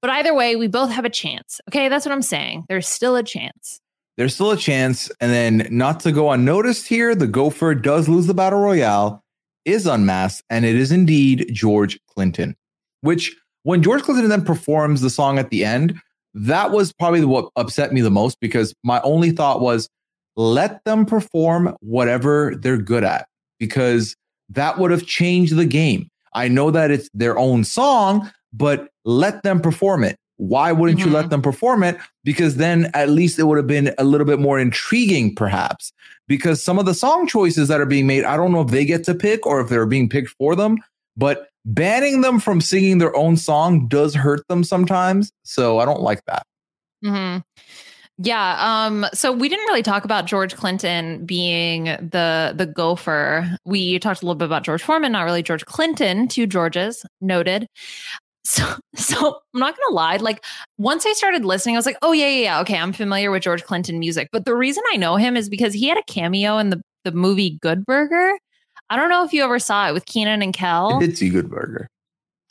But either way, we both have a chance. Okay, that's what I'm saying. There's still a chance. There's still a chance. And then, not to go unnoticed here, the gopher does lose the battle royale, is unmasked, and it is indeed George Clinton. Which, when George Clinton then performs the song at the end, that was probably what upset me the most because my only thought was let them perform whatever they're good at because that would have changed the game. I know that it's their own song, but let them perform it. Why wouldn't mm-hmm. you let them perform it? Because then at least it would have been a little bit more intriguing, perhaps. Because some of the song choices that are being made, I don't know if they get to pick or if they're being picked for them, but banning them from singing their own song does hurt them sometimes. So I don't like that. Mm-hmm. Yeah. Um, so we didn't really talk about George Clinton being the the gopher. We talked a little bit about George Foreman, not really George Clinton, two Georges, noted. So so I'm not gonna lie, like once I started listening, I was like, oh yeah, yeah, yeah. Okay, I'm familiar with George Clinton music. But the reason I know him is because he had a cameo in the, the movie Good Burger. I don't know if you ever saw it with Kenan and Kel. I did see Good Burger.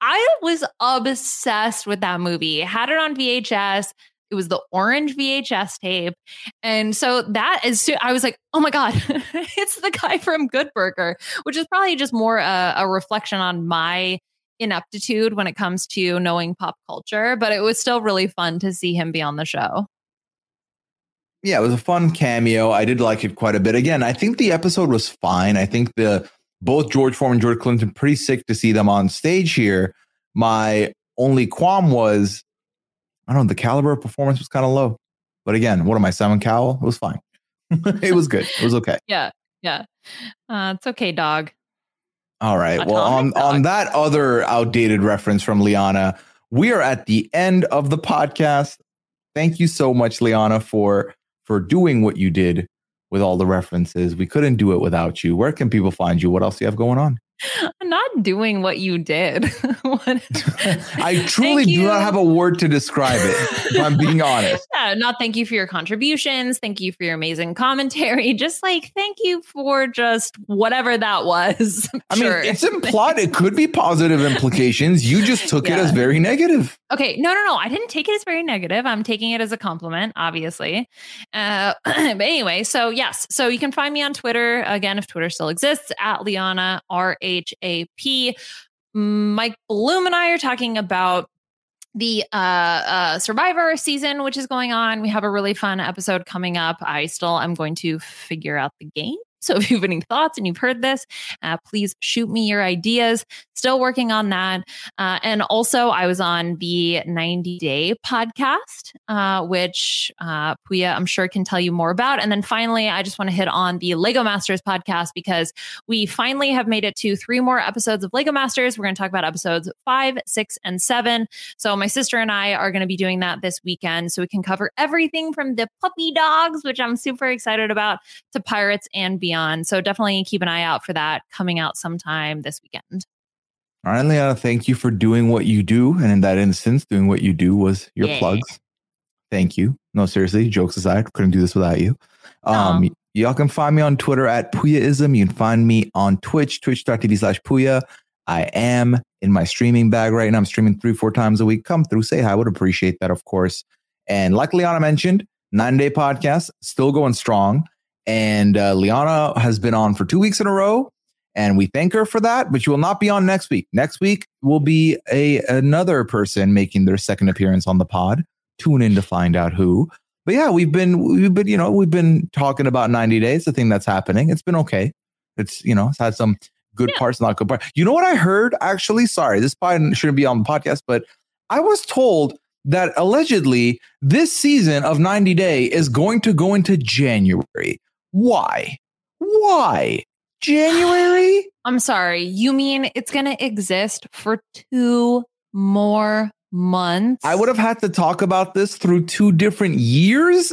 I was obsessed with that movie. Had it on VHS. It was the orange VHS tape. And so that is, I was like, oh my God, it's the guy from Good Burger, which is probably just more a, a reflection on my ineptitude when it comes to knowing pop culture. But it was still really fun to see him be on the show. Yeah, it was a fun cameo. I did like it quite a bit. Again, I think the episode was fine. I think the both George Foreman and George Clinton pretty sick to see them on stage here. My only qualm was I don't know, the caliber of performance was kind of low. But again, what am I, Simon Cowell? It was fine. it was good. It was okay. Yeah. Yeah. Uh, it's okay, dog. All right. Well, on, dog. on that other outdated reference from Liana, we are at the end of the podcast. Thank you so much, Liana, for for doing what you did with all the references. We couldn't do it without you. Where can people find you? What else do you have going on? I'm not doing what you did. what? I truly do not have a word to describe it, if I'm being honest. Yeah, not thank you for your contributions. Thank you for your amazing commentary. Just like thank you for just whatever that was. I sure. mean, it's implied it could be positive implications. You just took yeah. it as very negative. Okay. No, no, no. I didn't take it as very negative. I'm taking it as a compliment, obviously. Uh, but anyway, so yes. So you can find me on Twitter again, if Twitter still exists, at Liana R H A P. Mike Bloom and I are talking about the uh, uh, Survivor season, which is going on. We have a really fun episode coming up. I still am going to figure out the game so if you have any thoughts and you've heard this, uh, please shoot me your ideas. Still working on that. Uh, and also, I was on the 90 Day podcast, uh, which uh, Puya, I'm sure, can tell you more about. And then finally, I just want to hit on the Lego Masters podcast because we finally have made it to three more episodes of Lego Masters. We're going to talk about episodes five, six, and seven. So my sister and I are going to be doing that this weekend so we can cover everything from the puppy dogs, which I'm super excited about, to pirates and beyond. On so definitely keep an eye out for that coming out sometime this weekend. All right, Liana, thank you for doing what you do. And in that instance, doing what you do was your yeah. plugs. Thank you. No, seriously, jokes aside, couldn't do this without you. Um, y'all can find me on Twitter at Puyaism. You can find me on Twitch, twitch.tv slash Puya. I am in my streaming bag right now. I'm streaming three, four times a week. Come through, say hi. I would appreciate that, of course. And like Liana mentioned, nine day podcast, still going strong. And uh, Liana has been on for two weeks in a row, and we thank her for that. But she will not be on next week. Next week will be a another person making their second appearance on the pod. Tune in to find out who. But yeah, we've been we've been you know we've been talking about 90 days. The thing that's happening. It's been okay. It's you know it's had some good yeah. parts, not good parts. You know what I heard actually? Sorry, this probably shouldn't be on the podcast, but I was told that allegedly this season of 90 Day is going to go into January Why? Why? January? I'm sorry. You mean it's going to exist for two more months? I would have had to talk about this through two different years.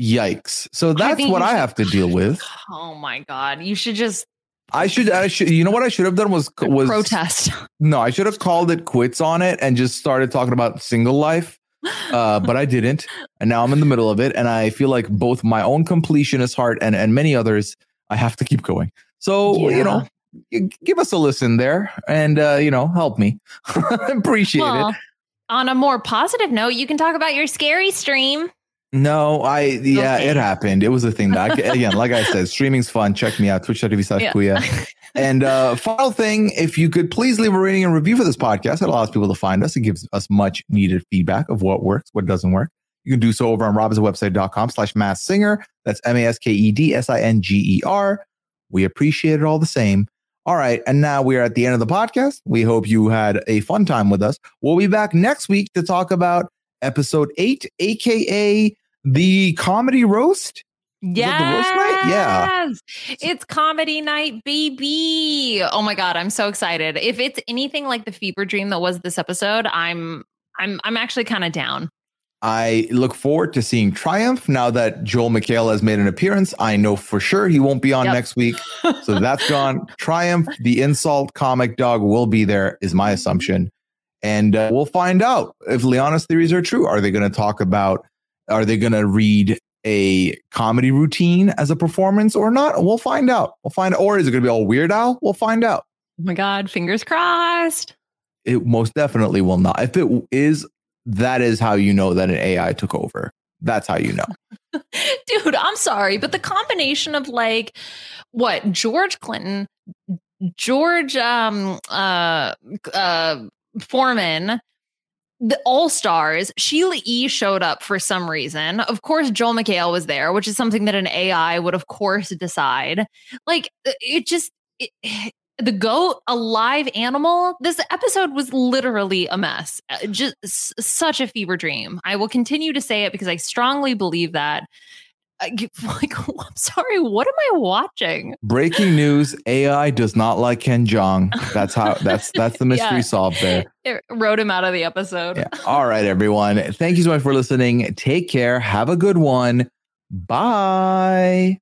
Yikes. So that's think what I should- have to deal with. Oh my God. You should just I should I should you know what I should have done was was protest. No, I should have called it quits on it and just started talking about single life. Uh, but I didn't. And now I'm in the middle of it. And I feel like both my own completionist heart and, and many others, I have to keep going. So, you know, give us a listen there and, uh, you know, help me. Appreciate Well, it. on a more positive note, you can talk about your scary stream. No, I, yeah, it happened. It was a thing that, I, again, like I said, streaming's fun. Check me out, twitch.tv slash. Puya. And uh, final thing, if you could please leave a rating and review for this podcast, it allows people to find us. It gives us much needed feedback of what works, what doesn't work. You can do so over on robhasawebsite.com slash maskedsinger. That's M A S K E D S I N G E R. We appreciate it all the same. All right. And now we are at the end of the podcast. We hope you had a fun time with us. We'll be back next week to talk about episode eight, AKA the comedy roast. Is that the roast night? Yeah. Yes. It's comedy night, baby. Oh my god, I'm so excited. If it's anything like the fever dream that was this episode, I'm I'm I'm actually kind of down. I look forward to seeing Triumph now that Joel McHale has made an appearance. I know for sure he won't be on Yep. next week. So that's gone. Triumph, the insult comic dog, will be there, is my assumption. And uh, we'll find out if Liana's theories are true. Are they going to talk about, are they going to read a comedy routine as a performance or not? We'll find out. We'll find Or is it going to be all Weird Al? We'll find out. Oh my god, fingers crossed. It most definitely will not. If it is, that is how you know that an AI took over. That's how you know. Dude, I'm sorry, but the combination of like what George Clinton, George um uh uh Foreman, the All Stars, Sheila E showed up for some reason. Of course, Joel McHale was there, which is something that an AI would, of course, decide. Like uh, it just it, the goat, a live animal. This episode was literally a mess. Uh, Just such a fever dream. I will continue to say it because I strongly believe that. I get- Like, I'm sorry, what am I watching? Breaking news: AI does not like Ken Jeong. That's how. That's that's the mystery Yeah. solved there. It wrote him out of the episode. Yeah. All right, everyone. Thank you so much for listening. Take care. Have a good one. Bye.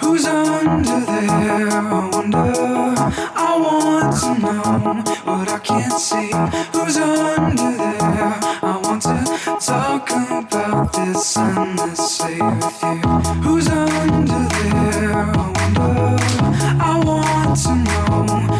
Who's under there? I wonder. I want to know what I can't see. Who's under there? Who's under there? I wonder. I want to know